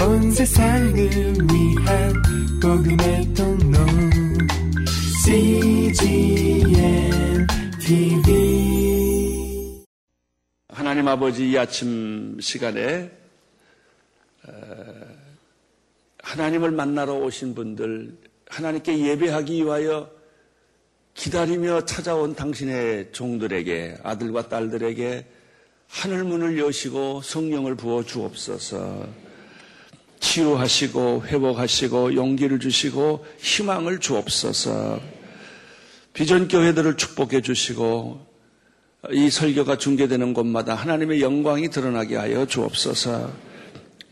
온 세상을 위한 복음의 통로 CGM TV 하나님 아버지 이 아침 시간에 하나님을 만나러 오신 분들 하나님께 예배하기 위하여 기다리며 찾아온 당신의 종들에게 아들과 딸들에게 하늘 문을 여시고 성령을 부어 주옵소서. 치유하시고 회복하시고 용기를 주시고 희망을 주옵소서. 비전 교회들을 축복해 주시고 이 설교가 중계되는 곳마다 하나님의 영광이 드러나게 하여 주옵소서.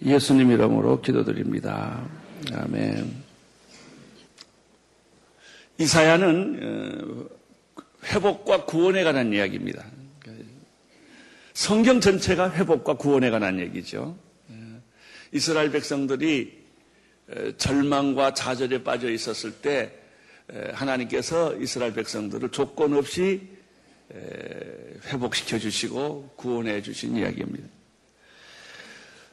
예수님 이름으로 기도드립니다. 아멘. 이사야는 어, 회복과 구원에 관한 이야기입니다. 성경 전체가 회복과 구원에 관한 얘기죠. 이스라엘 백성들이 절망과 좌절에 빠져 있었을 때 하나님께서 이스라엘 백성들을 조건 없이 회복시켜 주시고 구원해 주신 이야기입니다.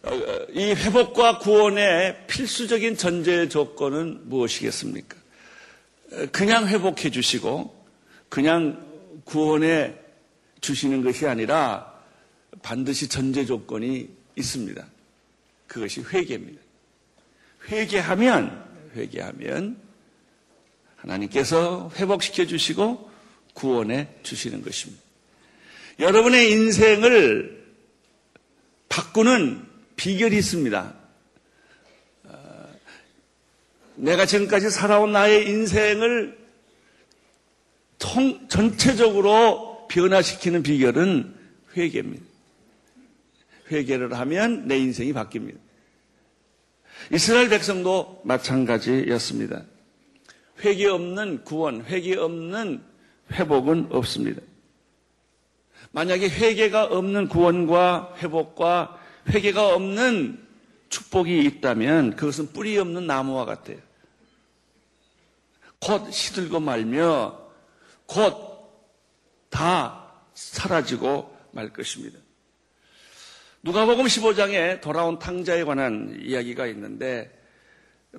어, 이 회복과 구원의 필수적인 전제 조건은 무엇이겠습니까? 그냥 회복해 주시고 그냥 구원해 주시는 것이 아니라 반드시 전제 조건이 있습니다. 그것이 회개입니다. 회개하면 회개하면 하나님께서 회복시켜 주시고 구원해 주시는 것입니다. 여러분의 인생을 바꾸는 비결이 있습니다. 어, 내가 지금까지 살아온 나의 인생을 통, 전체적으로 변화시키는 비결은 회개입니다. 회개를 하면 내 인생이 바뀝니다. 이스라엘 백성도 마찬가지였습니다. 회개 없는 구원, 회개 없는 회복은 없습니다. 만약에 회개가 없는 구원과 회복과 회개가 없는 축복이 있다면 그것은 뿌리 없는 나무와 같아요. 곧 시들고 말며 곧 다 사라지고 말 것입니다. 누가복음 15장에 돌아온 탕자에 관한 이야기가 있는데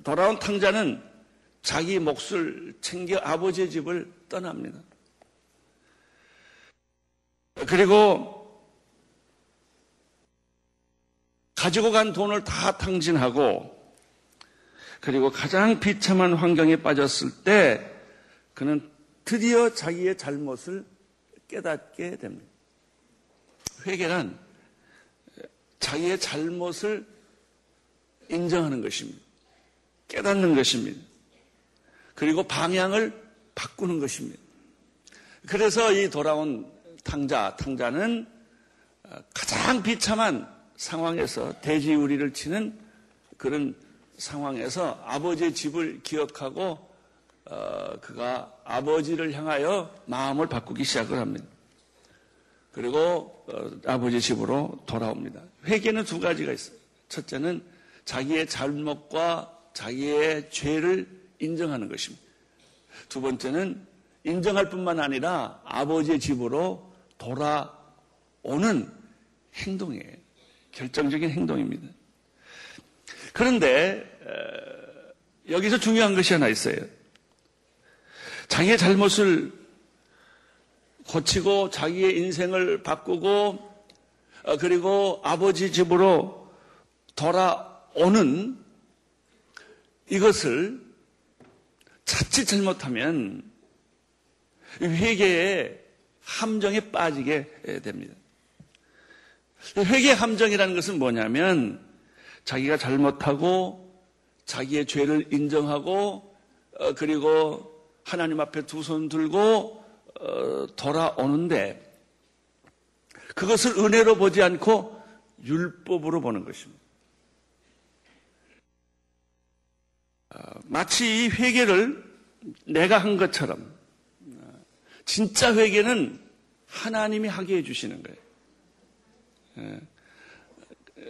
돌아온 탕자는 자기 몫을 챙겨 아버지의 집을 떠납니다. 그리고 가지고 간 돈을 다 탕진하고 그리고 가장 비참한 환경에 빠졌을 때 그는 드디어 자기의 잘못을 깨닫게 됩니다. 회개란 자기의 잘못을 인정하는 것입니다. 깨닫는 것입니다. 그리고 방향을 바꾸는 것입니다. 그래서 이 돌아온 탕자, 탕자는 가장 비참한 상황에서 돼지우리를 치는 그런 상황에서 아버지의 집을 기억하고 어, 그가 아버지를 향하여 마음을 바꾸기 시작을 합니다. 그리고 어, 아버지 집으로 돌아옵니다. 회개는 두 가지가 있어요. 첫째는 자기의 잘못과 자기의 죄를 인정하는 것입니다. 두 번째는 인정할 뿐만 아니라 아버지의 집으로 돌아오는 행동이에요. 결정적인 행동입니다. 그런데 여기서 중요한 것이 하나 있어요. 자기의 잘못을 고치고 자기의 인생을 바꾸고 어, 그리고 아버지 집으로 돌아오는 이것을 자칫 잘못하면 회개의 함정에 빠지게 됩니다. 회개 함정이라는 것은 뭐냐면 자기가 잘못하고 자기의 죄를 인정하고 어, 그리고 하나님 앞에 두 손 들고 어, 돌아오는데 그것을 은혜로 보지 않고 율법으로 보는 것입니다. 어, 마치 이 회개를 내가 한 것처럼 어, 진짜 회개는 하나님이 하게 해주시는 거예요.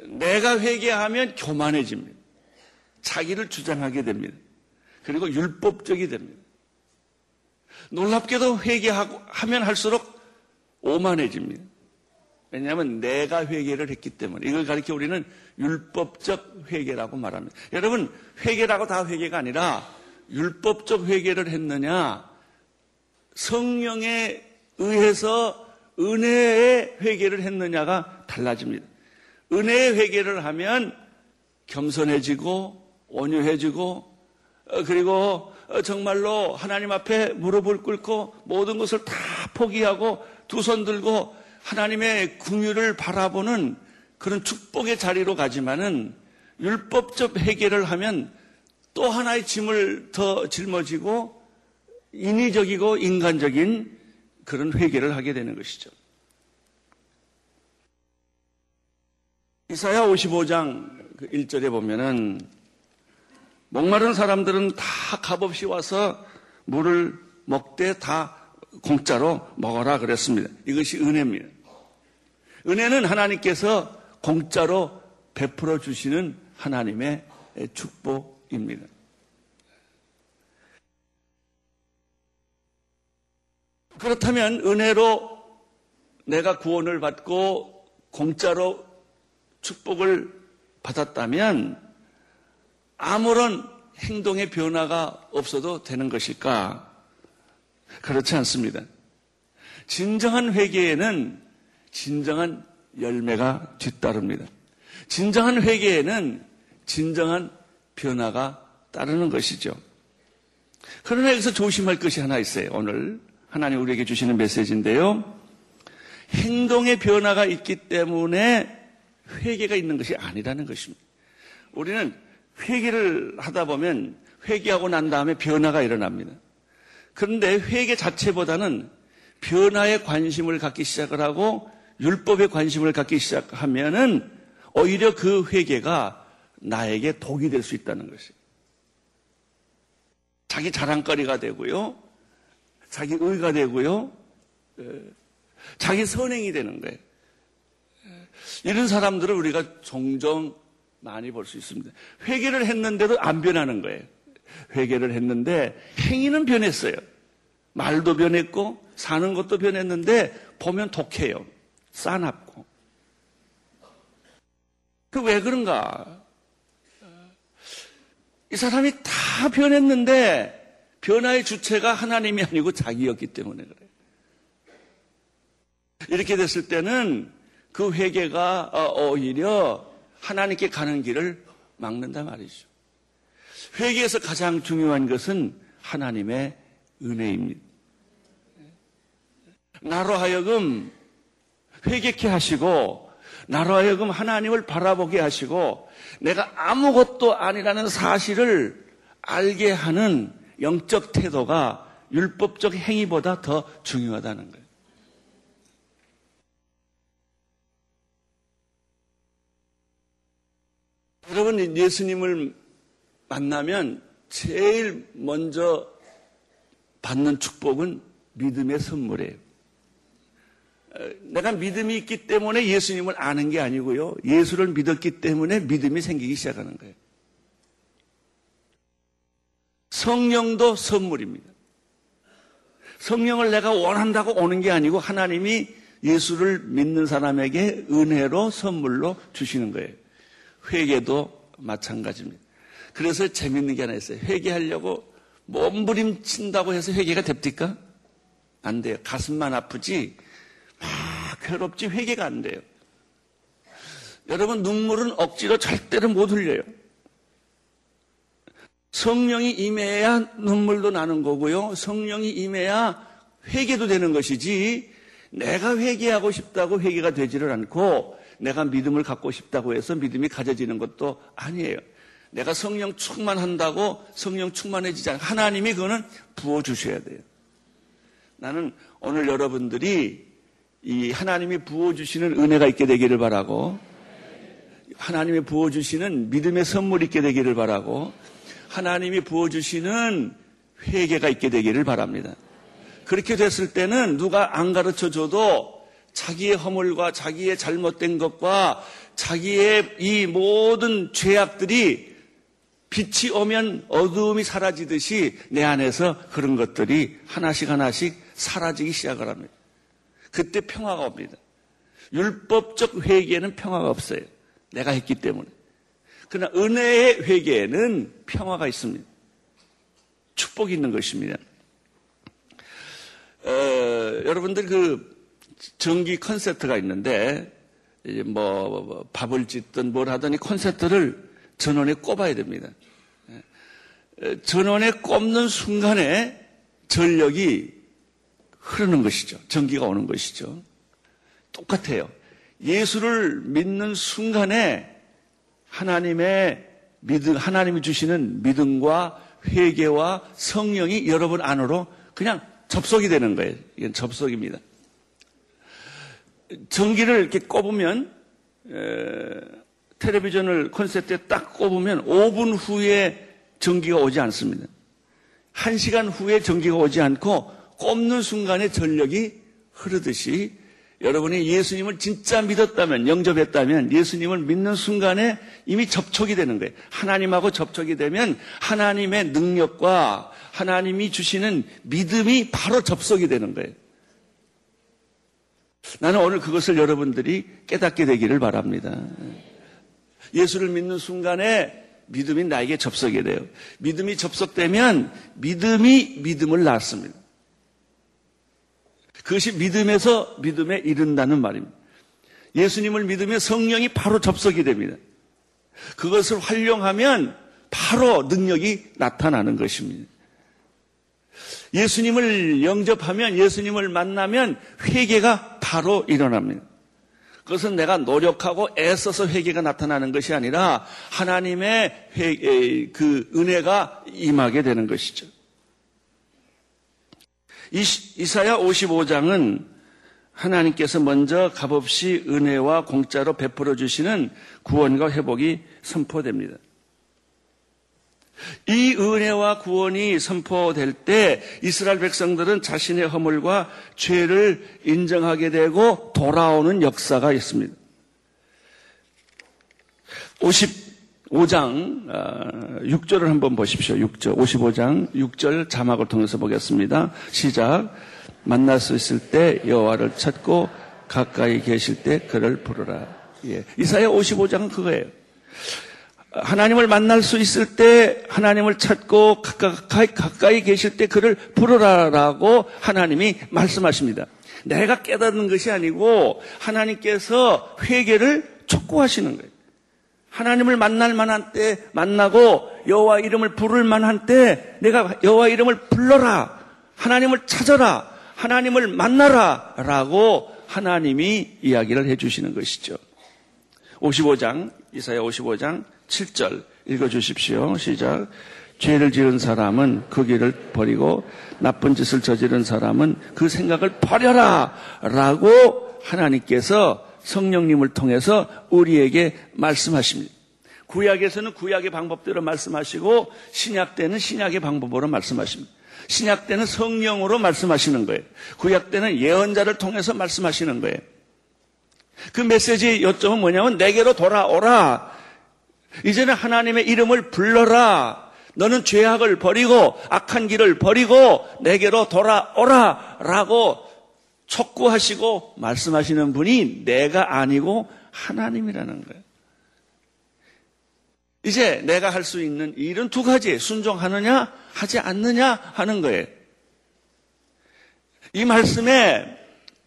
내가 회개하면 교만해집니다. 자기를 주장하게 됩니다. 그리고 율법적이 됩니다. 놀랍게도 회개하고 하면 할수록 오만해집니다. 왜냐하면 내가 회개를 했기 때문에 이걸 가리켜 우리는 율법적 회개라고 말합니다. 여러분 회개라고 다 회개가 아니라 율법적 회개를 했느냐 성령에 의해서 은혜의 회개를 했느냐가 달라집니다. 은혜의 회개를 하면 겸손해지고 온유해지고 어, 그리고 어, 정말로 하나님 앞에 무릎을 꿇고 모든 것을 다 포기하고 두 손 들고 하나님의 궁유를 바라보는 그런 축복의 자리로 가지만은 율법적 회개를 하면 또 하나의 짐을 더 짊어지고 인위적이고 인간적인 그런 회개를 하게 되는 것이죠. 이사야 55장 1절에 그 보면은 목마른 사람들은 다 값없이 와서 물을 먹되 다 공짜로 먹어라 그랬습니다. 이것이 은혜입니다. 은혜는 하나님께서 공짜로 베풀어 주시는 하나님의 축복입니다. 그렇다면 은혜로 내가 구원을 받고 공짜로 축복을 받았다면 아무런 행동의 변화가 없어도 되는 것일까? 그렇지 않습니다. 진정한 회개에는 진정한 열매가 뒤따릅니다. 진정한 회개에는 진정한 변화가 따르는 것이죠. 그러나 여기서 조심할 것이 하나 있어요. 오늘 하나님 우리에게 주시는 메시지인데요. 행동의 변화가 있기 때문에 회개가 있는 것이 아니라는 것입니다. 우리는 회개를 하다 보면 회개하고 난 다음에 변화가 일어납니다. 그런데 회개 자체보다는 변화에 관심을 갖기 시작을 하고 율법에 관심을 갖기 시작하면은 오히려 그 회개가 나에게 독이 될 수 있다는 것이에요. 자기 자랑거리가 되고요. 자기 의가 되고요. 자기 선행이 되는 거예요. 이런 사람들을 우리가 종종 많이 볼 수 있습니다. 회개를 했는데도 안 변하는 거예요. 회개를 했는데 행위는 변했어요. 말도 변했고 사는 것도 변했는데 보면 독해요. 싸납고. 그 왜 그런가? 이 사람이 다 변했는데 변화의 주체가 하나님이 아니고 자기였기 때문에 그래요. 이렇게 됐을 때는 그 회개가 어, 오히려 하나님께 가는 길을 막는다 말이죠. 회개에서 가장 중요한 것은 하나님의 은혜입니다. 나로 하여금 회개케 하시고 나로 하여금 하나님을 바라보게 하시고 내가 아무것도 아니라는 사실을 알게 하는 영적 태도가 율법적 행위보다 더 중요하다는 거예요. 여러분 예수님을 만나면 제일 먼저 받는 축복은 믿음의 선물이에요. 내가 믿음이 있기 때문에 예수님을 아는 게 아니고요. 예수를 믿었기 때문에 믿음이 생기기 시작하는 거예요. 성령도 선물입니다. 성령을 내가 원한다고 오는 게 아니고 하나님이 예수를 믿는 사람에게 은혜로 선물로 주시는 거예요. 회개도 마찬가지입니다. 그래서 재밌는 게 하나 있어요. 회개하려고 몸부림친다고 해서 회개가 됩니까? 안 돼요. 가슴만 아프지 막 괴롭지 회개가 안 돼요. 여러분 눈물은 억지로 절대로 못 흘려요. 성령이 임해야 눈물도 나는 거고요. 성령이 임해야 회개도 되는 것이지 내가 회개하고 싶다고 회개가 되지를 않고 내가 믿음을 갖고 싶다고 해서 믿음이 가져지는 것도 아니에요. 내가 성령 충만한다고 성령 충만해지지 않고 하나님이 그거는 부어주셔야 돼요. 나는 오늘 여러분들이 이 하나님이 부어주시는 은혜가 있게 되기를 바라고 하나님이 부어주시는 믿음의 선물이 있게 되기를 바라고 하나님이 부어주시는 회개가 있게 되기를 바랍니다. 그렇게 됐을 때는 누가 안 가르쳐 줘도 자기의 허물과 자기의 잘못된 것과 자기의 이 모든 죄악들이 빛이 오면 어두움이 사라지듯이 내 안에서 그런 것들이 하나씩 하나씩 사라지기 시작을 합니다. 그때 평화가 옵니다. 율법적 회개에는 평화가 없어요. 내가 했기 때문에. 그러나 은혜의 회개에는 평화가 있습니다. 축복이 있는 것입니다. 어, 여러분들 그 정기 콘서트가 있는데 이제 뭐 밥을 짓든 뭘이 콘서트를 전원에 꼽아야 됩니다. 예. 전원에 꼽는 순간에 전력이 흐르는 것이죠. 전기가 오는 것이죠. 똑같아요. 예수를 믿는 순간에 하나님의 믿음, 하나님이 주시는 믿음과 회개와 성령이 여러분 안으로 그냥 접속이 되는 거예요. 이건 접속입니다. 전기를 이렇게 꼽으면 에, 텔레비전을 콘셉트에 딱 꼽으면 5분 후에 전기가 오지 않습니다. 1시간 후에 전기가 오지 않고 꼽는 순간에 전력이 흐르듯이 여러분이 예수님을 진짜 믿었다면, 영접했다면 예수님을 믿는 순간에 이미 접촉이 되는 거예요. 하나님하고 접촉이 되면 하나님의 능력과 하나님이 주시는 믿음이 바로 접속이 되는 거예요. 나는 오늘 그것을 여러분들이 깨닫게 되기를 바랍니다. 예수를 믿는 순간에 믿음이 나에게 접속이 돼요. 믿음이 접속되면 믿음이 믿음을 낳습니다. 그것이 믿음에서 믿음에 이른다는 말입니다. 예수님을 믿으면 성령이 바로 접속이 됩니다. 그것을 활용하면 바로 능력이 나타나는 것입니다. 예수님을 영접하면 예수님을 만나면 회개가 바로 일어납니다. 그것은 내가 노력하고 애써서 회개가 나타나는 것이 아니라 하나님의 회개, 그 은혜가 임하게 되는 것이죠. 이사야 55장은 하나님께서 먼저 값없이 은혜와 공짜로 베풀어 주시는 구원과 회복이 선포됩니다. 이 은혜와 구원이 선포될 때 이스라엘 백성들은 자신의 허물과 죄를 인정하게 되고 돌아오는 역사가 있습니다. 55장 6절을 아, 한번 보십시오. 6절 55장 6절 자막을 통해서 보겠습니다. 시작 만날 수 있을 때 여호와를 찾고 가까이 계실 때 그를 부르라. 예. 이사야 55장은 그거예요. 하나님을 만날 수 있을 때 하나님을 찾고 가까이, 가까이 계실 때 그를 부르라라고 하나님이 말씀하십니다. 내가 깨닫는 것이 아니고 하나님께서 회개를 촉구하시는 거예요. 하나님을 만날 만한 때 만나고 여호와 이름을 부를 만한 때 내가 여호와 이름을 불러라. 하나님을 찾아라. 하나님을 만나라라고 하나님이 이야기를 해 주시는 것이죠. 55장 이사야 55장 7절 읽어 주십시오. 시작. 죄를 지은 사람은 그 길을 버리고 나쁜 짓을 저지른 사람은 그 생각을 버려라! 라고 하나님께서 성령님을 통해서 우리에게 말씀하십니다. 구약에서는 구약의 방법대로 말씀하시고 신약 때는 신약의 방법으로 말씀하십니다. 신약 때는 성령으로 말씀하시는 거예요. 구약 때는 예언자를 통해서 말씀하시는 거예요. 그 메시지의 요점은 뭐냐면 내게로 돌아오라. 이제는 하나님의 이름을 불러라. 너는 죄악을 버리고 악한 길을 버리고 내게로 돌아오라. 라고 촉구하시고 말씀하시는 분이 내가 아니고 하나님이라는 거예요. 이제 내가 할 수 있는 일은 두 가지. 순종하느냐, 하지 않느냐 하는 거예요. 이 말씀에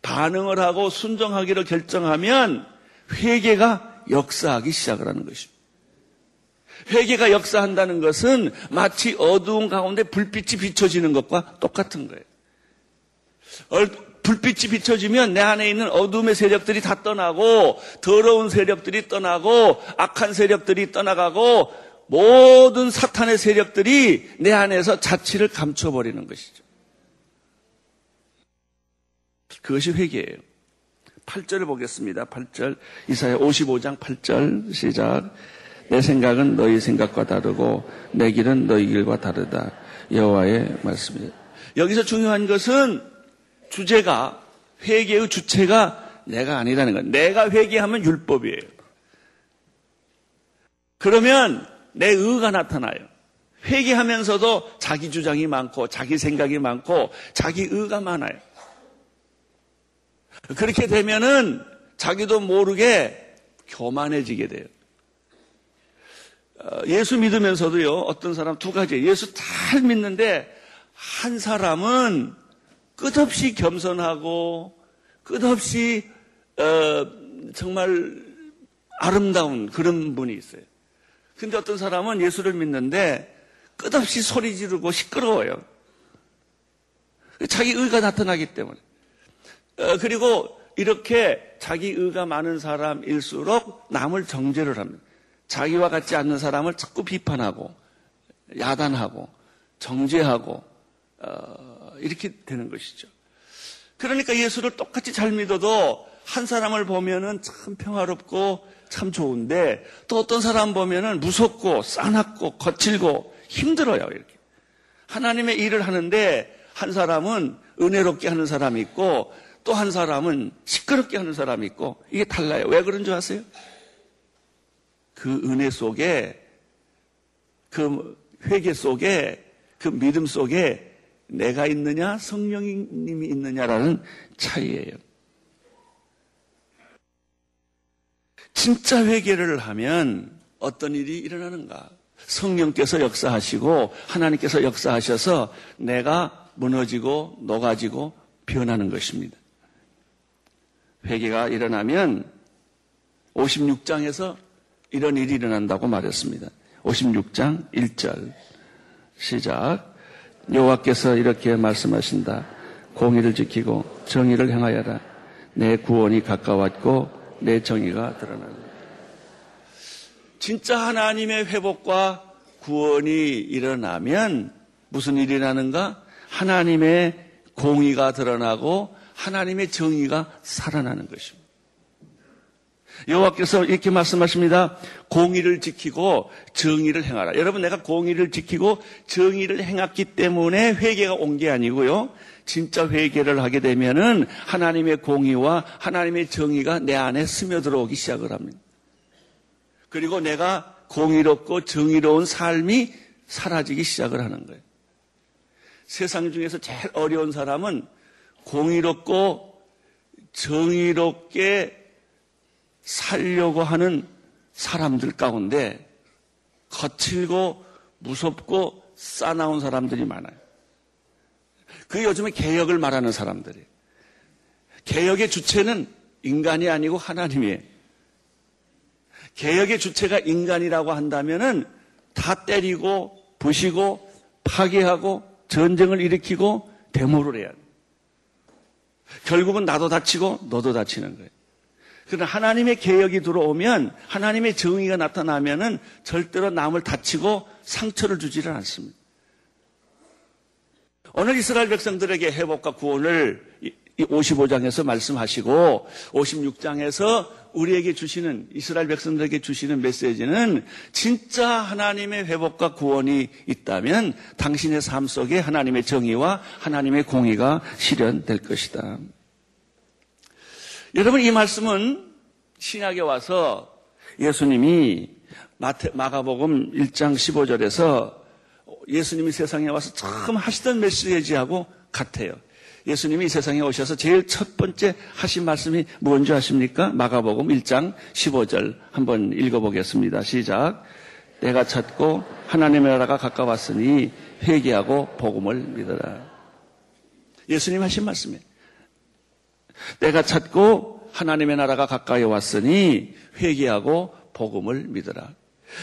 반응을 하고 순종하기를 결정하면 회개가 역사하기 시작을 하는 것입니다. 회개가 역사한다는 것은 마치 어두운 가운데 불빛이 비춰지는 것과 똑같은 거예요. 불빛이 비춰지면 내 안에 있는 어둠의 세력들이 다 떠나고 더러운 세력들이 떠나고 악한 세력들이 떠나가고 모든 사탄의 세력들이 내 안에서 자취를 감춰버리는 것이죠. 그것이 회개예요. 8절을 보겠습니다. 8절. 이사야 55장 8절 시작. 내 생각은 너희 생각과 다르고 내 길은 너희 길과 다르다. 여호와의 말씀이에요. 여기서 중요한 것은 주제가 회개의 주체가 내가 아니라는 것. 내가 회개하면 율법이에요. 그러면 내 의가 나타나요. 회개하면서도 자기 주장이 많고 자기 생각이 많고 자기 의가 많아요. 그렇게 되면은 자기도 모르게 교만해지게 돼요. 어, 예수 믿으면서도요, 어떤 사람 두 가지. 예수 잘 믿는데, 한 사람은 끝없이 겸손하고, 끝없이, 어, 정말 아름다운 그런 분이 있어요. 근데 어떤 사람은 예수를 믿는데, 끝없이 소리 지르고 시끄러워요. 자기 의가 나타나기 때문에. 어, 그리고 이렇게 자기 의가 많은 사람일수록 남을 정죄를 합니다. 자기와 같지 않는 사람을 자꾸 비판하고 야단하고 정죄하고 어, 이렇게 되는 것이죠. 그러니까 예수를 똑같이 잘 믿어도 한 사람을 보면은 참 평화롭고 참 좋은데 또 어떤 사람 보면은 무섭고 싸납고 거칠고 힘들어요 이렇게 하나님의 일을 하는데 한 사람은 은혜롭게 하는 사람이 있고 또 한 사람은 시끄럽게 하는 사람이 있고 이게 달라요. 왜 그런 줄 아세요? 그 은혜 속에 그 회개 속에 그 믿음 속에 내가 있느냐 성령님이 있느냐라는 차이예요. 진짜 회개를 하면 어떤 일이 일어나는가? 성령께서 역사하시고 하나님께서 역사하셔서 내가 무너지고 녹아지고 변하는 것입니다. 회개가 일어나면 56장에서 이런 일이 일어난다고 말했습니다. 56장 1절 시작 여호와께서 이렇게 말씀하신다. 공의를 지키고 정의를 행하여라. 내 구원이 가까웠고 내 정의가 드러난다. 진짜 하나님의 회복과 구원이 일어나면 무슨 일이 일어나는가? 하나님의 공의가 드러나고 하나님의 정의가 살아나는 것입니다. 여호와께서 이렇게 말씀하십니다. 공의를 지키고 정의를 행하라. 여러분 내가 공의를 지키고 정의를 행했기 때문에 회개가 온 게 아니고요. 진짜 회개를 하게 되면은 하나님의 공의와 하나님의 정의가 내 안에 스며들어오기 시작을 합니다. 그리고 내가 공의롭고 정의로운 삶이 사라지기 시작을 하는 거예요. 세상 중에서 제일 어려운 사람은 공의롭고 정의롭게 살려고 하는 사람들 가운데 거칠고 무섭고 싸나운 사람들이 많아요. 그게 요즘에 개혁을 말하는 사람들이에요. 개혁의 주체는 인간이 아니고 하나님이에요. 개혁의 주체가 인간이라고 한다면은 다 때리고 부시고 파괴하고 전쟁을 일으키고 데모를 해야 돼. 결국은 나도 다치고 너도 다치는 거예요. 그러나 하나님의 개혁이 들어오면 하나님의 정의가 나타나면은 절대로 남을 다치고 상처를 주지를 않습니다. 오늘 이스라엘 백성들에게 회복과 구원을 55장에서 말씀하시고 56장에서 우리에게 주시는 이스라엘 백성들에게 주시는 메시지는 진짜 하나님의 회복과 구원이 있다면 당신의 삶 속에 하나님의 정의와 하나님의 공의가 실현될 것이다. 여러분 이 말씀은 신약에 와서 예수님이 마태, 마가복음 1장 15절에서 예수님이 세상에 와서 처음 하시던 메시지하고 같아요. 예수님이 이 세상에 오셔서 제일 첫 번째 하신 말씀이 뭔지 아십니까? 마가복음 1장 15절 한번 읽어보겠습니다. 시작. 내가 찾고 하나님의 나라가 가까웠으니 회개하고 복음을 믿어라. 예수님 하신 말씀이에요. 내가 찾고 하나님의 나라가 가까이 왔으니 회개하고 복음을 믿어라.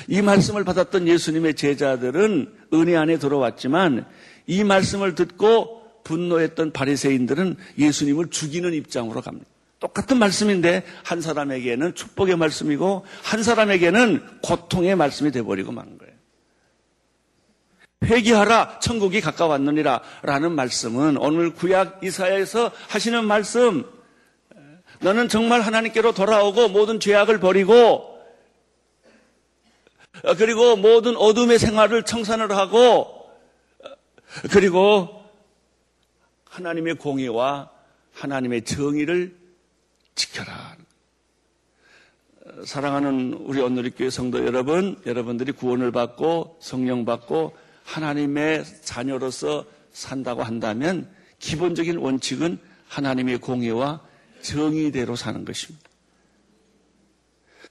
이 말씀을 받았던 예수님의 제자들은 은혜 안에 들어왔지만 이 말씀을 듣고 분노했던 바리새인들은 예수님을 죽이는 입장으로 갑니다. 똑같은 말씀인데 한 사람에게는 축복의 말씀이고 한 사람에게는 고통의 말씀이 돼버리고 만 거예요. 회개하라 천국이 가까웠느니라 라는 말씀은 오늘 구약 이사야에서 하시는 말씀 너는 정말 하나님께로 돌아오고 모든 죄악을 버리고 그리고 모든 어둠의 생활을 청산을 하고 그리고 하나님의 공의와 하나님의 정의를 지켜라. 사랑하는 우리 온누리교회 성도 여러분, 여러분들이 구원을 받고 성령 받고 하나님의 자녀로서 산다고 한다면 기본적인 원칙은 하나님의 공의와 정의대로 사는 것입니다.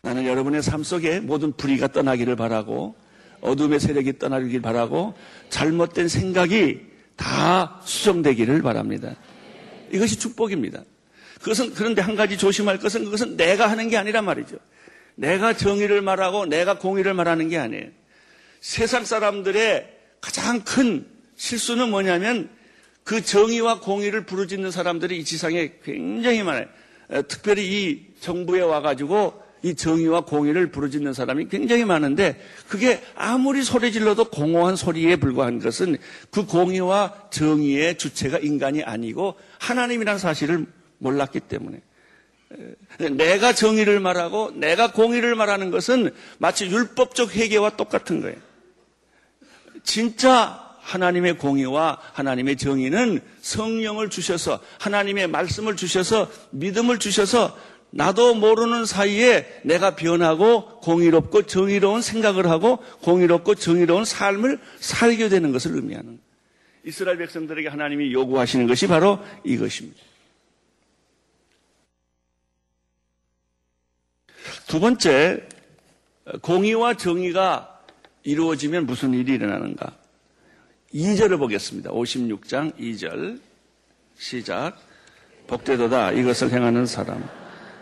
나는 여러분의 삶 속에 모든 불의가 떠나기를 바라고 어둠의 세력이 떠나기를 바라고 잘못된 생각이 다 수정되기를 바랍니다. 이것이 축복입니다. 그것은 그런데 한 가지 조심할 것은 그것은 내가 하는 게 아니란 말이죠. 내가 정의를 말하고 내가 공의를 말하는 게 아니에요. 세상 사람들의 가장 큰 실수는 뭐냐면 그 정의와 공의를 부르짖는 사람들이 이 지상에 굉장히 많아요. 특별히 이 정부에 와가지고 이 정의와 공의를 부르짖는 사람이 굉장히 많은데 그게 아무리 소리 질러도 공허한 소리에 불과한 것은 그 공의와 정의의 주체가 인간이 아니고 하나님이라는 사실을 몰랐기 때문에 내가 정의를 말하고 내가 공의를 말하는 것은 마치 율법적 회개와 똑같은 거예요. 진짜 하나님의 공의와 하나님의 정의는 성령을 주셔서 하나님의 말씀을 주셔서 믿음을 주셔서 나도 모르는 사이에 내가 변하고 공의롭고 정의로운 생각을 하고 공의롭고 정의로운 삶을 살게 되는 것을 의미하는. 이스라엘 백성들에게 하나님이 요구하시는 것이 바로 이것입니다. 두 번째, 공의와 정의가 이루어지면 무슨 일이 일어나는가? 2절을 보겠습니다. 56장 2절. 시작. 복되도다 이것을 행하는 사람.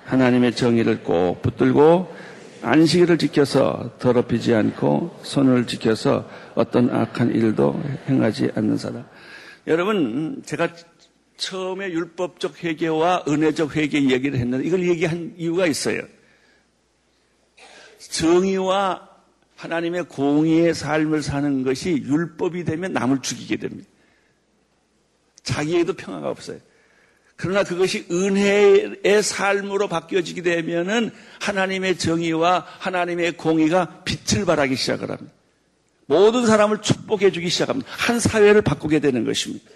하나님의 정의를 꼭 붙들고 안식일을 지켜서 더럽히지 않고 손을 지켜서 어떤 악한 일도 행하지 않는 사람. 여러분, 제가 처음에 율법적 회개와 은혜적 회개 얘기를 했는데 이걸 얘기한 이유가 있어요. 정의와 하나님의 공의의 삶을 사는 것이 율법이 되면 남을 죽이게 됩니다. 자기에도 평화가 없어요. 그러나 그것이 은혜의 삶으로 바뀌어지게 되면은 하나님의 정의와 하나님의 공의가 빛을 발하기 시작을 합니다. 모든 사람을 축복해 주기 시작합니다. 한 사회를 바꾸게 되는 것입니다.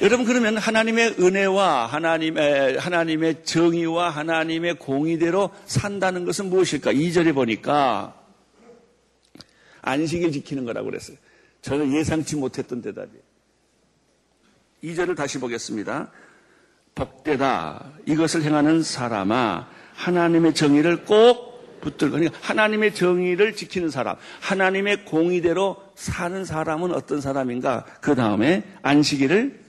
여러분 그러면 하나님의 은혜와 하나님의 하나님의 정의와 하나님의 공의대로 산다는 것은 무엇일까? 2절에 보니까 안식일 지키는 거라고 그랬어요. 저는 예상치 못했던 대답이에요. 2절을 다시 보겠습니다. 복되다. 이것을 행하는 사람아 하나님의 정의를 꼭 붙들고 그러니까 하나님의 정의를 지키는 사람, 하나님의 공의대로 사는 사람은 어떤 사람인가? 그 다음에 안식일을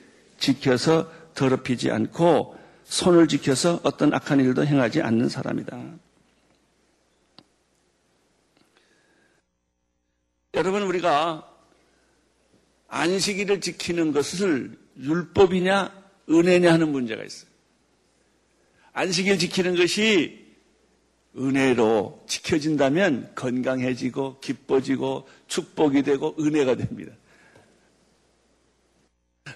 지켜서 더럽히지 않고 손을 지켜서 어떤 악한 일도 행하지 않는 사람이다. 여러분 우리가 안식일을 지키는 것을 율법이냐 은혜냐 하는 문제가 있어요. 안식일 지키는 것이 은혜로 지켜진다면 건강해지고 기뻐지고 축복이 되고 은혜가 됩니다.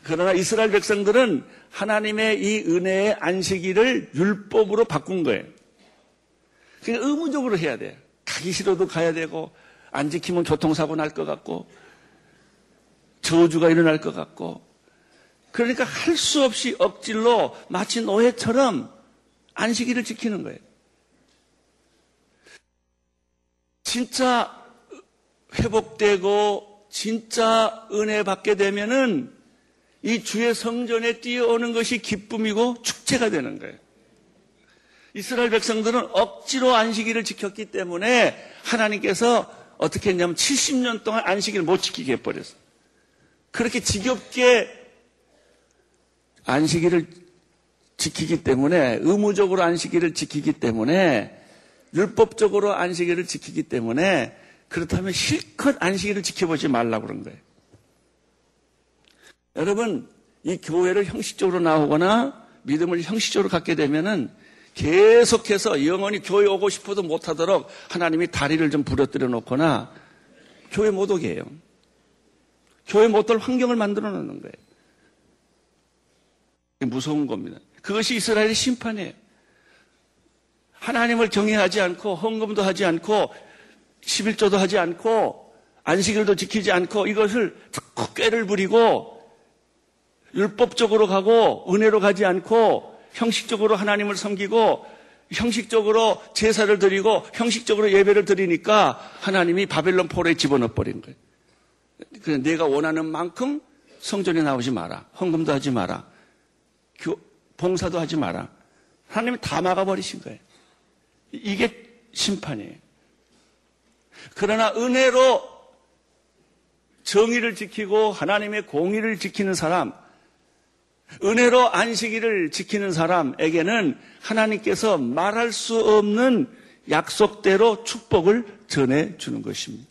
그러나 이스라엘 백성들은 하나님의 이 은혜의 안식일을 율법으로 바꾼 거예요. 그러니까 의무적으로 해야 돼요. 가기 싫어도 가야 되고, 안 지키면 교통사고 날 것 같고, 저주가 일어날 것 같고, 그러니까 할 수 없이 억질로 마치 노예처럼 안식일을 지키는 거예요. 진짜 회복되고 진짜 은혜 받게 되면은 이 주의 성전에 뛰어오는 것이 기쁨이고 축제가 되는 거예요. 이스라엘 백성들은 억지로 안식일을 지켰기 때문에 하나님께서 어떻게 했냐면 70년 동안 안식일을 못 지키게 해버렸어. 그렇게 지겹게 안식일을 지키기 때문에 의무적으로 안식일을 지키기 때문에 율법적으로 안식일을 지키기 때문에 그렇다면 실컷 안식일을 지켜보지 말라고 그런 거예요. 여러분, 이 교회를 형식적으로 나오거나 믿음을 형식적으로 갖게 되면은 계속해서 영원히 교회 오고 싶어도 못하도록 하나님이 다리를 좀 부러뜨려 놓거나 교회 못 오게 해요. 교회 못 올 환경을 만들어 놓는 거예요. 무서운 겁니다. 그것이 이스라엘의 심판이에요. 하나님을 경외하지 않고 헌금도 하지 않고 11조도 하지 않고 안식일도 지키지 않고 이것을 자꾸 꾀를 부리고 율법적으로 가고 은혜로 가지 않고 형식적으로 하나님을 섬기고 형식적으로 제사를 드리고 형식적으로 예배를 드리니까 하나님이 바벨론 포로에 집어넣어 버린 거예요. 그래 내가 원하는 만큼 성전에 나오지 마라. 헌금도 하지 마라. 봉사도 하지 마라. 하나님이 다 막아버리신 거예요. 이게 심판이에요. 그러나 은혜로 정의를 지키고 하나님의 공의를 지키는 사람, 은혜로 안식일을 지키는 사람에게는 하나님께서 말할 수 없는 약속대로 축복을 전해주는 것입니다.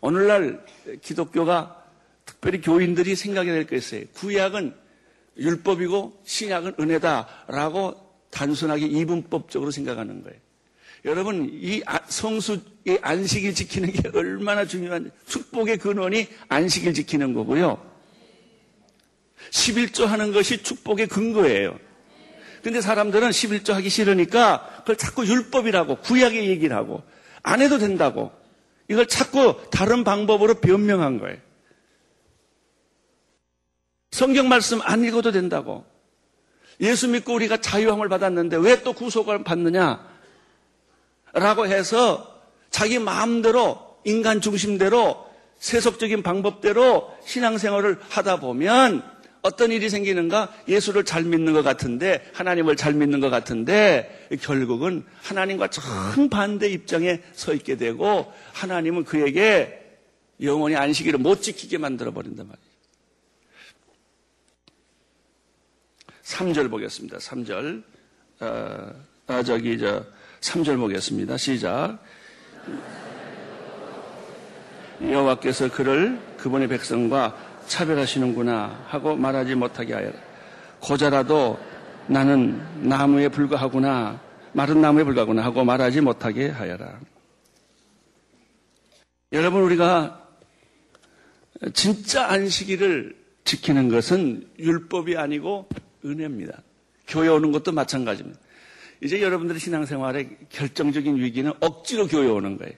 오늘날 기독교가 특별히 교인들이 생각해야 될 것이 구약은 율법이고 신약은 은혜다라고 단순하게 이분법적으로 생각하는 거예요. 여러분, 이 아, 성수의 안식일 지키는 게 얼마나 중요한 축복의 근원이 안식일 지키는 거고요. 11조 하는 것이 축복의 근거예요. 근데 사람들은 11조 하기 싫으니까 그걸 자꾸 율법이라고 구약의 얘기를 하고 안 해도 된다고 이걸 자꾸 다른 방법으로 변명한 거예요. 성경 말씀 안 읽어도 된다고. 예수 믿고 우리가 자유함을 받았는데 왜 또 구속을 받느냐? 라고 해서 자기 마음대로 인간 중심대로 세속적인 방법대로 신앙생활을 하다 보면 어떤 일이 생기는가? 예수를 잘 믿는 것 같은데, 하나님을 잘 믿는 것 같은데, 결국은 하나님과 정반대 입장에 서 있게 되고, 하나님은 그에게 영원히 안식일을 못 지키게 만들어버린단 말이에요. 3절 보겠습니다. 3절. 어, 아, 저기, 저, 3절 보겠습니다. 시작. 여호와께서 그를 그분의 백성과 차별하시는구나 하고 말하지 못하게 하여라. 고자라도 나는 나무에 불과하구나, 마른 나무에 불과하구나 하고 말하지 못하게 하여라. 여러분, 우리가 진짜 안식일을 지키는 것은 율법이 아니고 은혜입니다. 교회 오는 것도 마찬가지입니다. 이제 여러분들의 신앙생활의 결정적인 위기는 억지로 교회 오는 거예요.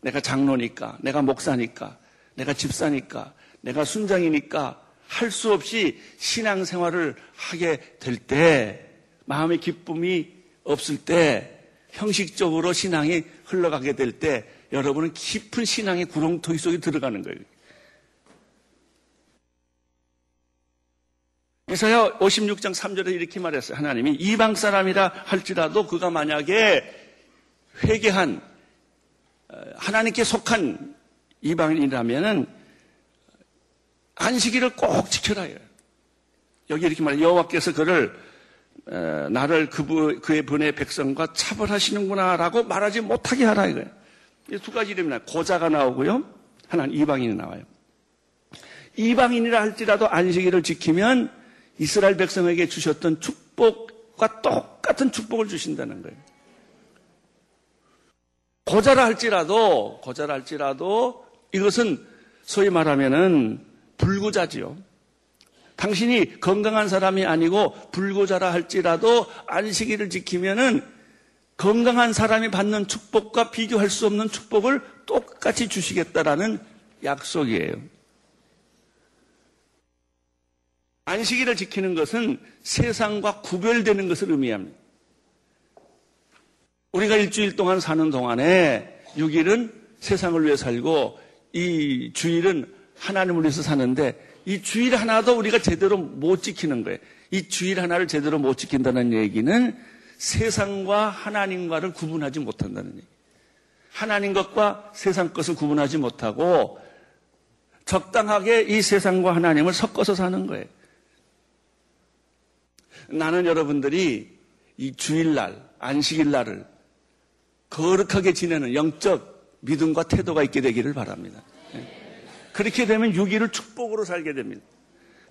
내가 장로니까, 내가 목사니까, 내가 집사니까, 내가 순장이니까 할 수 없이 신앙생활을 하게 될 때, 마음의 기쁨이 없을 때, 형식적으로 신앙이 흘러가게 될 때, 여러분은 깊은 신앙의 구렁텅이 속에 들어가는 거예요. 이사야 56장 3절에 이렇게 말했어요. 하나님이 이방 사람이라 할지라도 그가 만약에 회개한 어, 하나님께 속한 이방인이라면은 안식일을 꼭 지켜라. 여기 이렇게 말해 여호와께서 그를 나를 그부, 그의 분의 백성과 차별하시는구나라고 말하지 못하게 하라 이거예요. 두 가지 이름이 나요. 고자가 나오고요. 하나는 이방인이 나와요. 이방인이라 할지라도 안식일을 지키면 이스라엘 백성에게 주셨던 축복과 똑같은 축복을 주신다는 거예요. 고자라 할지라도 고자라 할지라도 이것은 소위 말하면은 불구자지요. 당신이 건강한 사람이 아니고 불구자라 할지라도 안식일을 지키면은 건강한 사람이 받는 축복과 비교할 수 없는 축복을 똑같이 주시겠다라는 약속이에요. 안식일을 지키는 것은 세상과 구별되는 것을 의미합니다. 우리가 일주일 동안 사는 동안에 6일은 세상을 위해 살고 이 주일은 하나님을 위해서 사는데 이 주일 하나도 우리가 제대로 못 지키는 거예요. 이 주일 하나를 제대로 못 지킨다는 얘기는 세상과 하나님과를 구분하지 못한다는 얘기. 하나님 것과 세상 것을 구분하지 못하고 적당하게 이 세상과 하나님을 섞어서 사는 거예요. 나는 여러분들이 이 주일날, 안식일날을 거룩하게 지내는 영적 믿음과 태도가 있게 되기를 바랍니다. 그렇게 되면 6일을 축복으로 살게 됩니다.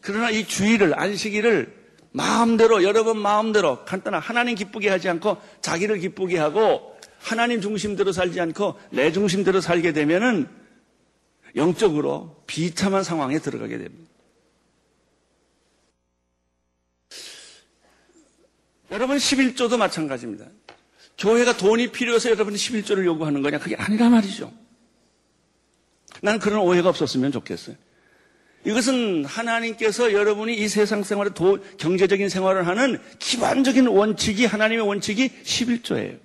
그러나 이 주일을, 안식일을 마음대로, 여러분 마음대로 간단한 하나님 기쁘게 하지 않고 자기를 기쁘게 하고 하나님 중심대로 살지 않고 내 중심대로 살게 되면은 영적으로 비참한 상황에 들어가게 됩니다. 여러분 11조도 마찬가지입니다. 교회가 돈이 필요해서 여러분이 11조를 요구하는 거냐? 그게 아니라 말이죠. 나는 그런 오해가 없었으면 좋겠어요. 이것은 하나님께서 여러분이 이 세상 생활에 도, 경제적인 생활을 하는 기본적인 원칙이 하나님의 원칙이 11조예요.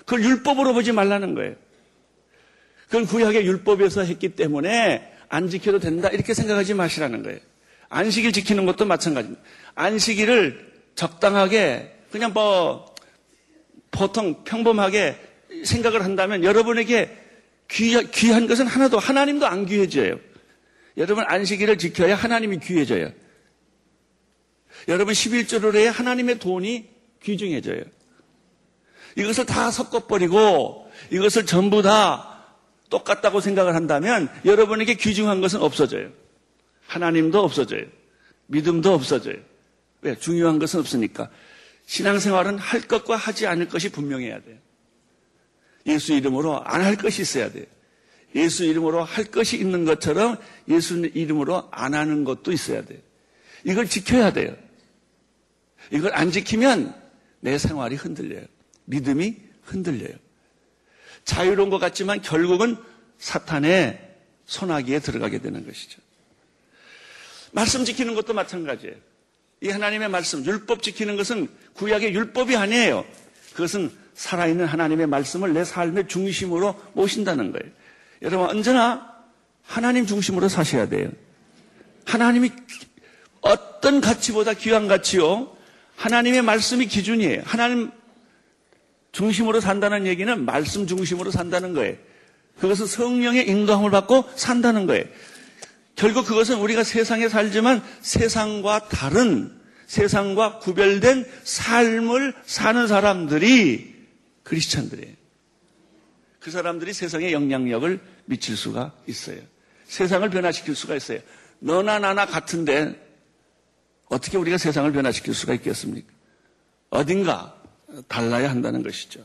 그걸 율법으로 보지 말라는 거예요. 그건 구약의 율법에서 했기 때문에 안 지켜도 된다 이렇게 생각하지 마시라는 거예요. 안식일 지키는 것도 마찬가지입니다. 안식일을 적당하게 그냥 뭐 보통 평범하게 생각을 한다면 여러분에게 귀, 귀한 것은 하나도 하나님도 안 귀해져요. 여러분 안식일을 지켜야 하나님이 귀해져요. 여러분 11조를 해야 하나님의 돈이 귀중해져요. 이것을 다 섞어버리고 이것을 전부 다 똑같다고 생각을 한다면 여러분에게 귀중한 것은 없어져요. 하나님도 없어져요. 믿음도 없어져요. 왜? 중요한 것은 없으니까. 신앙생활은 할 것과 하지 않을 것이 분명해야 돼요. 예수 이름으로 안 할 것이 있어야 돼요. 예수 이름으로 할 것이 있는 것처럼 예수 이름으로 안 하는 것도 있어야 돼요. 이걸 지켜야 돼요. 이걸 안 지키면 내 생활이 흔들려요. 믿음이 흔들려요. 자유로운 것 같지만 결국은 사탄의 손아귀에 들어가게 되는 것이죠. 말씀 지키는 것도 마찬가지예요. 이 하나님의 말씀, 율법 지키는 것은 구약의 율법이 아니에요. 그것은 살아있는 하나님의 말씀을 내 삶의 중심으로 모신다는 거예요. 여러분, 언제나 하나님 중심으로 사셔야 돼요. 하나님이 어떤 가치보다 귀한 가치요. 하나님의 말씀이 기준이에요. 하나님 중심으로 산다는 얘기는 말씀 중심으로 산다는 거예요. 그것은 성령의 인도함을 받고 산다는 거예요. 결국 그것은 우리가 세상에 살지만 세상과 다른 세상과 구별된 삶을 사는 사람들이 크리스천들이에요. 그 사람들이 세상에 영향력을 미칠 수가 있어요. 세상을 변화시킬 수가 있어요. 너나 나나 같은데 어떻게 우리가 세상을 변화시킬 수가 있겠습니까? 어딘가 달라야 한다는 것이죠.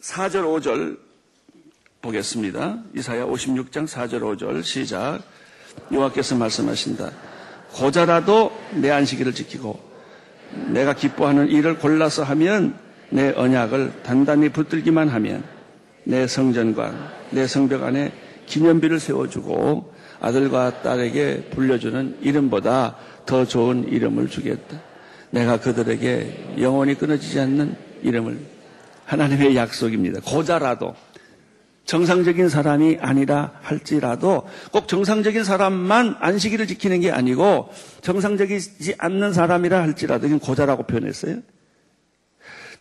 4절, 5절 보겠습니다. 이사야 56장 4절 5절 시작. 여호와께서 말씀하신다. 고자라도 내 안식일을 지키고 내가 기뻐하는 일을 골라서 하면 내 언약을 단단히 붙들기만 하면 내 성전관, 내 성벽 안에 기념비를 세워주고 아들과 딸에게 불려주는 이름보다 더 좋은 이름을 주겠다. 내가 그들에게 영원히 끊어지지 않는 이름을 하나님의 약속입니다. 고자라도 정상적인 사람이 아니라 할지라도 꼭 정상적인 사람만 안식일을 지키는 게 아니고 정상적이지 않는 사람이라 할지라도 이건 고자라고 표현했어요.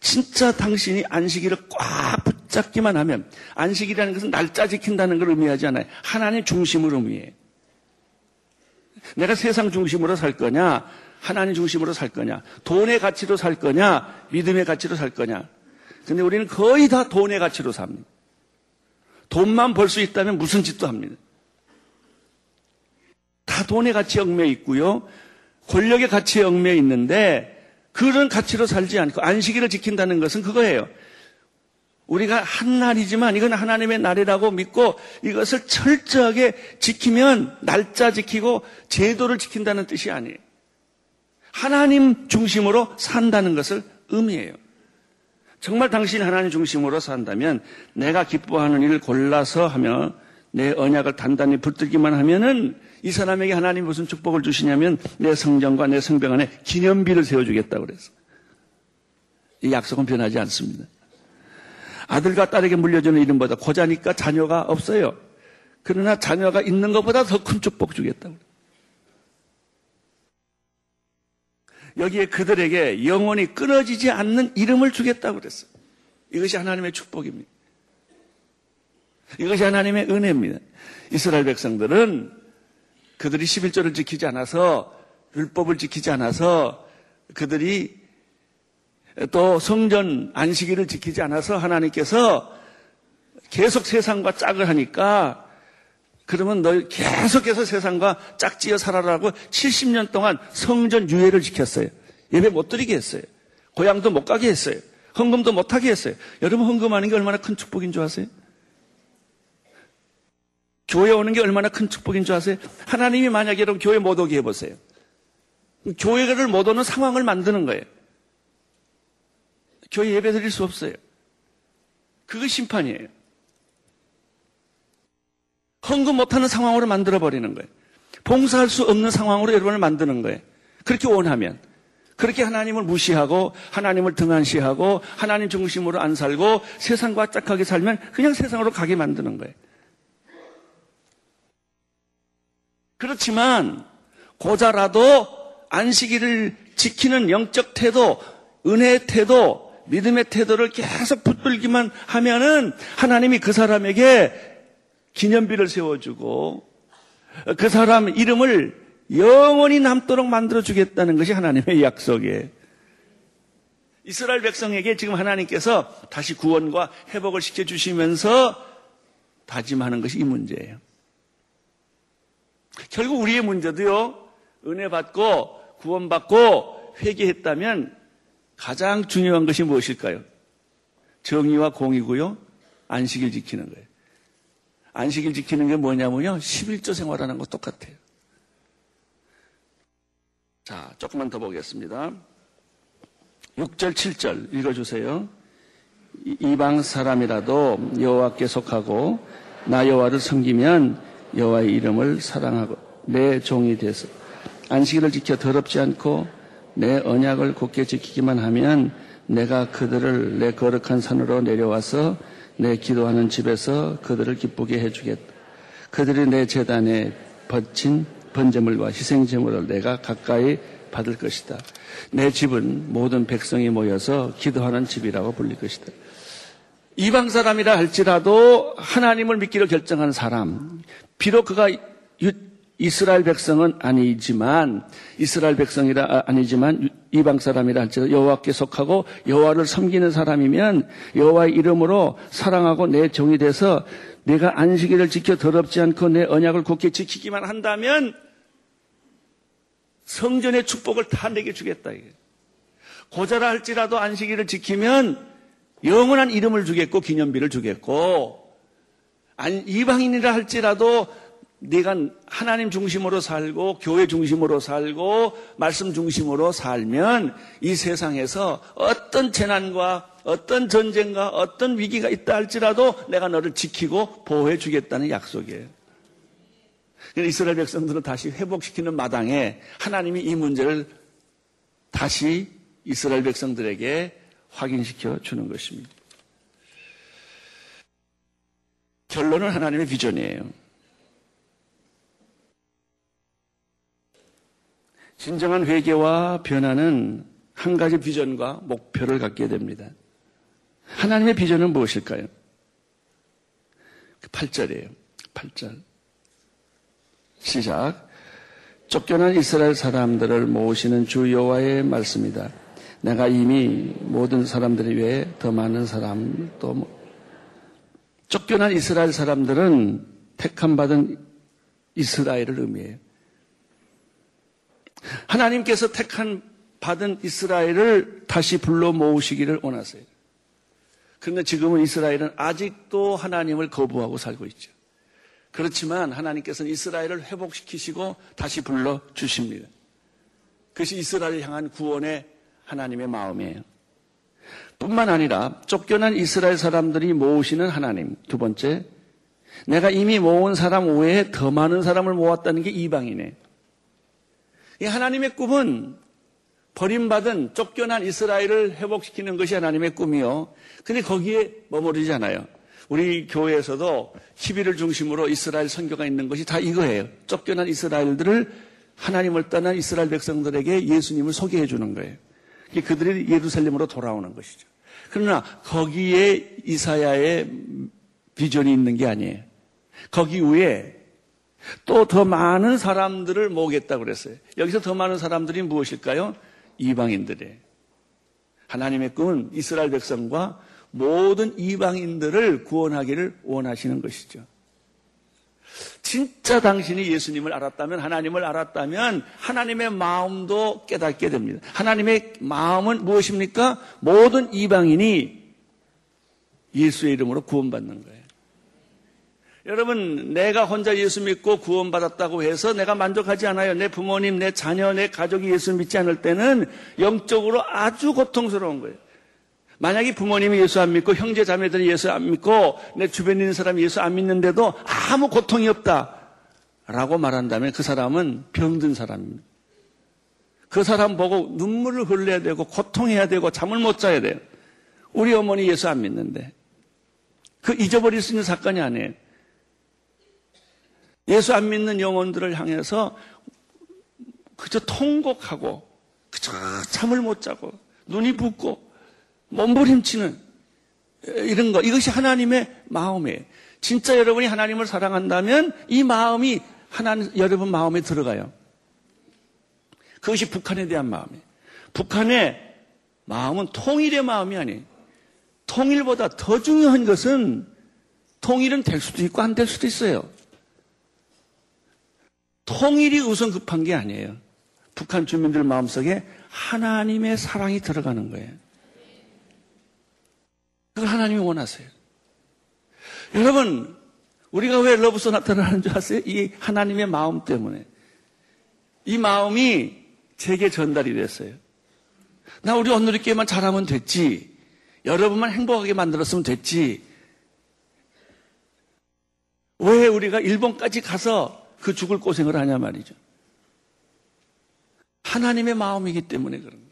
진짜 당신이 안식일을 꽉 붙잡기만 하면 안식이라는 것은 날짜 지킨다는 걸 의미하지 않아요. 하나님 중심을 의미해요. 내가 세상 중심으로 살 거냐, 하나님 중심으로 살 거냐, 돈의 가치로 살 거냐, 믿음의 가치로 살 거냐. 근데 우리는 거의 다 돈의 가치로 삽니다. 돈만 벌 수 있다면 무슨 짓도 합니다. 다 돈의 가치에 얽매 있고요. 권력의 가치에 얽매 있는데 그런 가치로 살지 않고 안식일을 지킨다는 것은 그거예요. 우리가 한 날이지만 이건 하나님의 날이라고 믿고 이것을 철저하게 지키면 날짜 지키고 제도를 지킨다는 뜻이 아니에요. 하나님 중심으로 산다는 것을 의미해요. 정말 당신이 하나님 중심으로 산다면 내가 기뻐하는 일을 골라서 하며 내 언약을 단단히 붙들기만 하면은 이 사람에게 하나님 무슨 축복을 주시냐면 내 성전과 내 성벽 안에 기념비를 세워주겠다고 그랬어. 이 약속은 변하지 않습니다. 아들과 딸에게 물려주는 이름보다 고자니까 자녀가 없어요. 그러나 자녀가 있는 것보다 더 큰 축복 주겠다고. 여기에 그들에게 영원히 끊어지지 않는 이름을 주겠다고 그랬어요. 이것이 하나님의 축복입니다. 이것이 하나님의 은혜입니다. 이스라엘 백성들은 그들이 11조를 지키지 않아서 율법을 지키지 않아서 그들이 또 성전 안식일을 지키지 않아서 하나님께서 계속 세상과 짝을 하니까 그러면 너 계속해서 세상과 짝지어 살아라고 70년 동안 성전 유예를 지켰어요. 예배 못 드리게 했어요. 고향도 못 가게 했어요. 헌금도 못 하게 했어요. 여러분 헌금하는 게 얼마나 큰 축복인 줄 아세요? 교회 오는 게 얼마나 큰 축복인 줄 아세요? 하나님이 만약에 여러분 교회 못 오게 해보세요. 교회를 못 오는 상황을 만드는 거예요. 교회 예배 드릴 수 없어요. 그거 심판이에요. 헌금 못하는 상황으로 만들어버리는 거예요. 봉사할 수 없는 상황으로 여러분을 만드는 거예요. 그렇게 원하면. 그렇게 하나님을 무시하고 하나님을 등한시하고 하나님 중심으로 안 살고 세상과 짝하게 살면 그냥 세상으로 가게 만드는 거예요. 그렇지만 고자라도 안식일을 지키는 영적 태도, 은혜의 태도, 믿음의 태도를 계속 붙들기만 하면은 하나님이 그 사람에게 기념비를 세워주고 그 사람 이름을 영원히 남도록 만들어주겠다는 것이 하나님의 약속이에요. 이스라엘 백성에게 지금 하나님께서 다시 구원과 회복을 시켜주시면서 다짐하는 것이 이 문제예요. 결국 우리의 문제도요, 은혜 받고 구원받고 회개했다면 가장 중요한 것이 무엇일까요? 정의와 공이고요, 안식일 지키는 거예요. 안식일 지키는 게 뭐냐면요, 11조 생활하는 거 똑같아요. 자, 조금만 더 보겠습니다. 6절, 7절 읽어주세요. 이방 사람이라도 여호와께 속하고 나 여호와를 섬기면 여호와의 이름을 사랑하고 내 종이 돼서 안식일을 지켜 더럽지 않고 내 언약을 굳게 지키기만 하면 내가 그들을 내 거룩한 산으로 내려와서 내 기도하는 집에서 그들을 기쁘게 해주겠다. 그들이 내 재단에 버친 번제물과 희생제물을 내가 가까이 받을 것이다. 내 집은 모든 백성이 모여서 기도하는 집이라고 불릴 것이다. 이방 사람이라 할지라도 하나님을 믿기로 결정한 사람, 비록 그가 이스라엘 백성은 아니지만 이스라엘 백성이라 아, 아니지만 이방 사람이라 할지라도 여호와께 속하고 여호와를 섬기는 사람이면 여호와의 이름으로 사랑하고 내 종이 돼서 내가 안식일을 지켜 더럽지 않고 내 언약을 굳게 지키기만 한다면 성전의 축복을 다 내게 주겠다. 고자라 할지라도 안식일을 지키면 영원한 이름을 주겠고 기념비를 주겠고 이방인이라 할지라도 네가 하나님 중심으로 살고 교회 중심으로 살고 말씀 중심으로 살면 이 세상에서 어떤 재난과 어떤 전쟁과 어떤 위기가 있다 할지라도 내가 너를 지키고 보호해 주겠다는 약속이에요. 이스라엘 백성들은 다시 회복시키는 마당에 하나님이 이 문제를 다시 이스라엘 백성들에게 확인시켜 주는 것입니다. 결론은 하나님의 비전이에요. 진정한 회개와 변화는 한 가지 비전과 목표를 갖게 됩니다. 하나님의 비전은 무엇일까요? 8절이에요. 8절. 시작. 쫓겨난 이스라엘 사람들을 모으시는 주 여호와의 말씀이다. 내가 이미 모든 사람들 이 외에 더 많은 사람 또뭐 쫓겨난 이스라엘 사람들은 택함 받은 이스라엘을 의미해요. 하나님께서 택한 받은 이스라엘을 다시 불러 모으시기를 원하세요. 그런데 지금은 이스라엘은 아직도 하나님을 거부하고 살고 있죠. 그렇지만 하나님께서는 이스라엘을 회복시키시고 다시 불러 주십니다. 그것이 이스라엘을 향한 구원의 하나님의 마음이에요. 뿐만 아니라 쫓겨난 이스라엘 사람들이 모으시는 하나님. 두 번째, 내가 이미 모은 사람 외에 더 많은 사람을 모았다는 게 이방이네. 이 하나님의 꿈은 버림받은 쫓겨난 이스라엘을 회복시키는 것이 하나님의 꿈이요. 근데 거기에 머무르지 않아요. 우리 교회에서도 10일을 중심으로 이스라엘 선교가 있는 것이 다 이거예요. 쫓겨난 이스라엘들을 하나님을 떠난 이스라엘 백성들에게 예수님을 소개해 주는 거예요. 그들이 예루살렘으로 돌아오는 것이죠. 그러나 거기에 이사야의 비전이 있는 게 아니에요. 거기 위에 또 더 많은 사람들을 모으겠다고 그랬어요. 여기서 더 많은 사람들이 무엇일까요? 이방인들이에요. 하나님의 꿈은 이스라엘 백성과 모든 이방인들을 구원하기를 원하시는 것이죠. 진짜 당신이 예수님을 알았다면, 하나님을 알았다면, 하나님의 마음도 깨닫게 됩니다. 하나님의 마음은 무엇입니까? 모든 이방인이 예수의 이름으로 구원받는 거예요. 여러분, 내가 혼자 예수 믿고 구원받았다고 해서 내가 만족하지 않아요. 내 부모님, 내 자녀, 내 가족이 예수 믿지 않을 때는 영적으로 아주 고통스러운 거예요. 만약에 부모님이 예수 안 믿고 형제 자매들이 예수 안 믿고 내 주변에 있는 사람이 예수 안 믿는데도 아무 고통이 없다. 라고 말한다면 그 사람은 병든 사람입니다. 그 사람 보고 눈물을 흘려야 되고 고통해야 되고 잠을 못 자야 돼요. 우리 어머니 예수 안 믿는데. 그 잊어버릴 수 있는 사건이 아니에요. 예수 안 믿는 영혼들을 향해서 그저 통곡하고 그저 잠을 못 자고 눈이 붓고 몸부림치는 이런 거 이것이 하나님의 마음이에요. 진짜 여러분이 하나님을 사랑한다면 이 마음이 하나님 여러분 마음에 들어가요. 그것이 북한에 대한 마음이에요. 북한의 마음은 통일의 마음이 아니에요. 통일보다 더 중요한 것은 통일은 될 수도 있고 안 될 수도 있어요. 통일이 우선 급한 게 아니에요. 북한 주민들 마음속에 하나님의 사랑이 들어가는 거예요. 그걸 하나님이 원하세요. 여러분, 우리가 왜 러브서 나타나는 줄 아세요? 이 하나님의 마음 때문에. 이 마음이 제게 전달이 됐어요. 나 우리 오늘리께만 잘하면 됐지. 여러분만 행복하게 만들었으면 됐지. 왜 우리가 일본까지 가서 그 죽을 고생을 하냐 말이죠. 하나님의 마음이기 때문에 그런 거예요.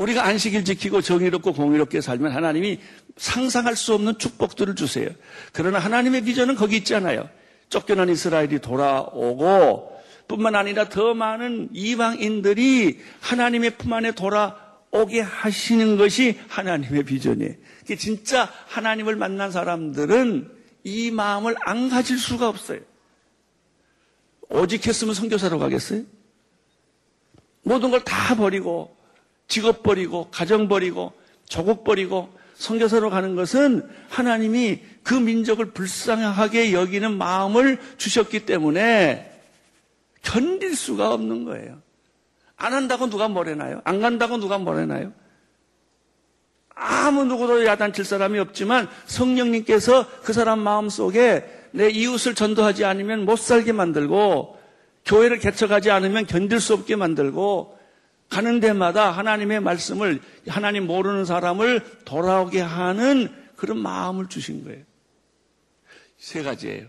우리가 안식일 지키고 정의롭고 공의롭게 살면 하나님이 상상할 수 없는 축복들을 주세요. 그러나 하나님의 비전은 거기 있잖아요. 쫓겨난 이스라엘이 돌아오고 뿐만 아니라 더 많은 이방인들이 하나님의 품 안에 돌아오게 하시는 것이 하나님의 비전이에요. 진짜 하나님을 만난 사람들은 이 마음을 안 가질 수가 없어요. 오직 했으면 선교사로 가겠어요? 모든 걸 다 버리고 직업 버리고 가정 버리고 조국 버리고 선교사로 가는 것은 하나님이 그 민족을 불쌍하게 여기는 마음을 주셨기 때문에 견딜 수가 없는 거예요. 안 한다고 누가 뭐래나요? 안 간다고 누가 뭐래나요? 아무 누구도 야단칠 사람이 없지만 성령님께서 그 사람 마음 속에 내 이웃을 전도하지 않으면 못 살게 만들고 교회를 개척하지 않으면 견딜 수 없게 만들고 가는 데마다 하나님의 말씀을 하나님 모르는 사람을 돌아오게 하는 그런 마음을 주신 거예요. 세 가지예요.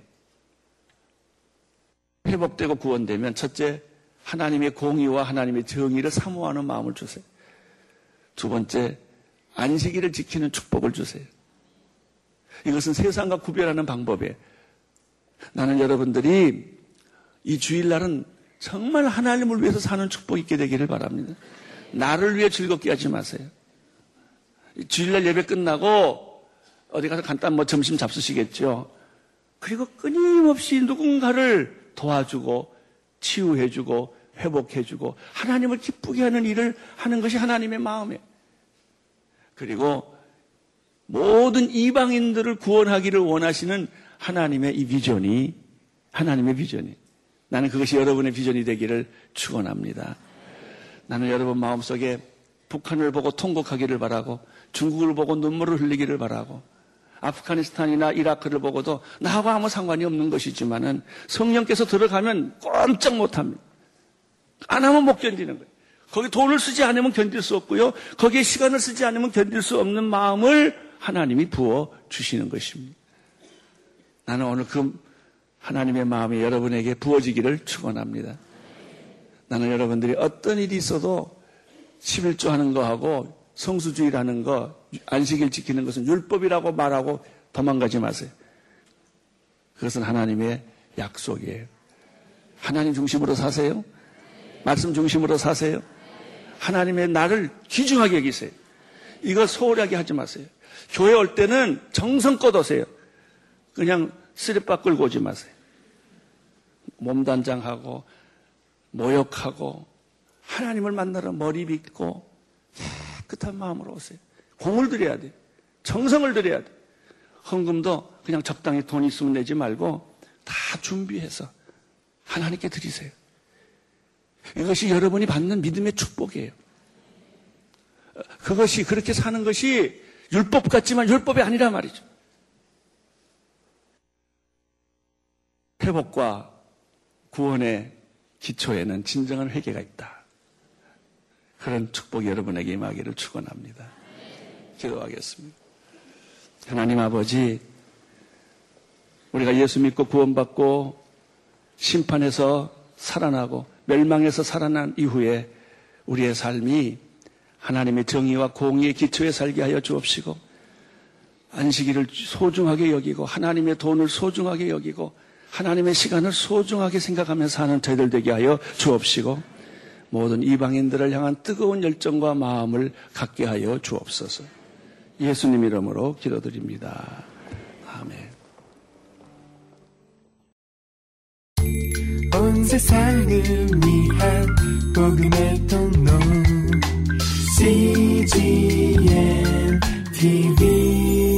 회복되고 구원되면 첫째 하나님의 공의와 하나님의 정의를 사모하는 마음을 주세요. 두 번째 안식일을 지키는 축복을 주세요. 이것은 세상과 구별하는 방법이에요. 나는 여러분들이 이 주일날은 정말 하나님을 위해서 사는 축복이 있게 되기를 바랍니다. 나를 위해 즐겁게 하지 마세요. 주일날 예배 끝나고 어디 가서 간단 뭐 점심 잡수시겠죠. 그리고 끊임없이 누군가를 도와주고 치유해주고 회복해주고 하나님을 기쁘게 하는 일을 하는 것이 하나님의 마음이에요. 그리고 모든 이방인들을 구원하기를 원하시는 하나님의 이 비전이 하나님의 비전이 나는 그것이 여러분의 비전이 되기를 축원합니다. 나는 여러분 마음속에 북한을 보고 통곡하기를 바라고 중국을 보고 눈물을 흘리기를 바라고 아프가니스탄이나 이라크를 보고도 나하고 아무 상관이 없는 것이지만은 성령께서 들어가면 꼼짝 못합니다. 안 하면 못 견디는 거예요. 거기 돈을 쓰지 않으면 견딜 수 없고요. 거기에 시간을 쓰지 않으면 견딜 수 없는 마음을 하나님이 부어 주시는 것입니다. 나는 오늘 그 하나님의 마음이 여러분에게 부어지기를 축원합니다. 나는 여러분들이 어떤 일이 있어도 11조 하는 거하고 성수주의라는 거, 안식일 지키는 것은 율법이라고 말하고 도망가지 마세요. 그것은 하나님의 약속이에요. 하나님 중심으로 사세요. 말씀 중심으로 사세요. 하나님의 나를 귀중하게 여기세요. 이거 소홀하게 하지 마세요. 교회 올 때는 정성껏 오세요. 그냥 쓰레빠 끌고 오지 마세요. 몸단장하고 모욕하고 하나님을 만나러 머리 빗고 깨끗한 마음으로 오세요. 공을 들여야 돼. 정성을 들여야 돼. 헌금도 그냥 적당히 돈 있으면 내지 말고 다 준비해서 하나님께 드리세요. 이것이 여러분이 받는 믿음의 축복이에요. 그것이 그렇게 사는 것이 율법 같지만 율법이 아니라 말이죠. 회복과 구원의 기초에는 진정한 회개가 있다. 그런 축복이 여러분에게 임하기를 축원합니다. 기도하겠습니다. 하나님 아버지, 우리가 예수 믿고 구원받고 심판에서 살아나고 멸망에서 살아난 이후에 우리의 삶이 하나님의 정의와 공의의 기초에 살게 하여 주옵시고 안식일을 소중하게 여기고 하나님의 돈을 소중하게 여기고 하나님의 시간을 소중하게 생각하며 사는 저희들 되게 하여 주옵시고 모든 이방인들을 향한 뜨거운 열정과 마음을 갖게 하여 주옵소서. 예수님 이름으로 기도드립니다. 아멘. 온 세상을 위한 복음의 통로 CGM TV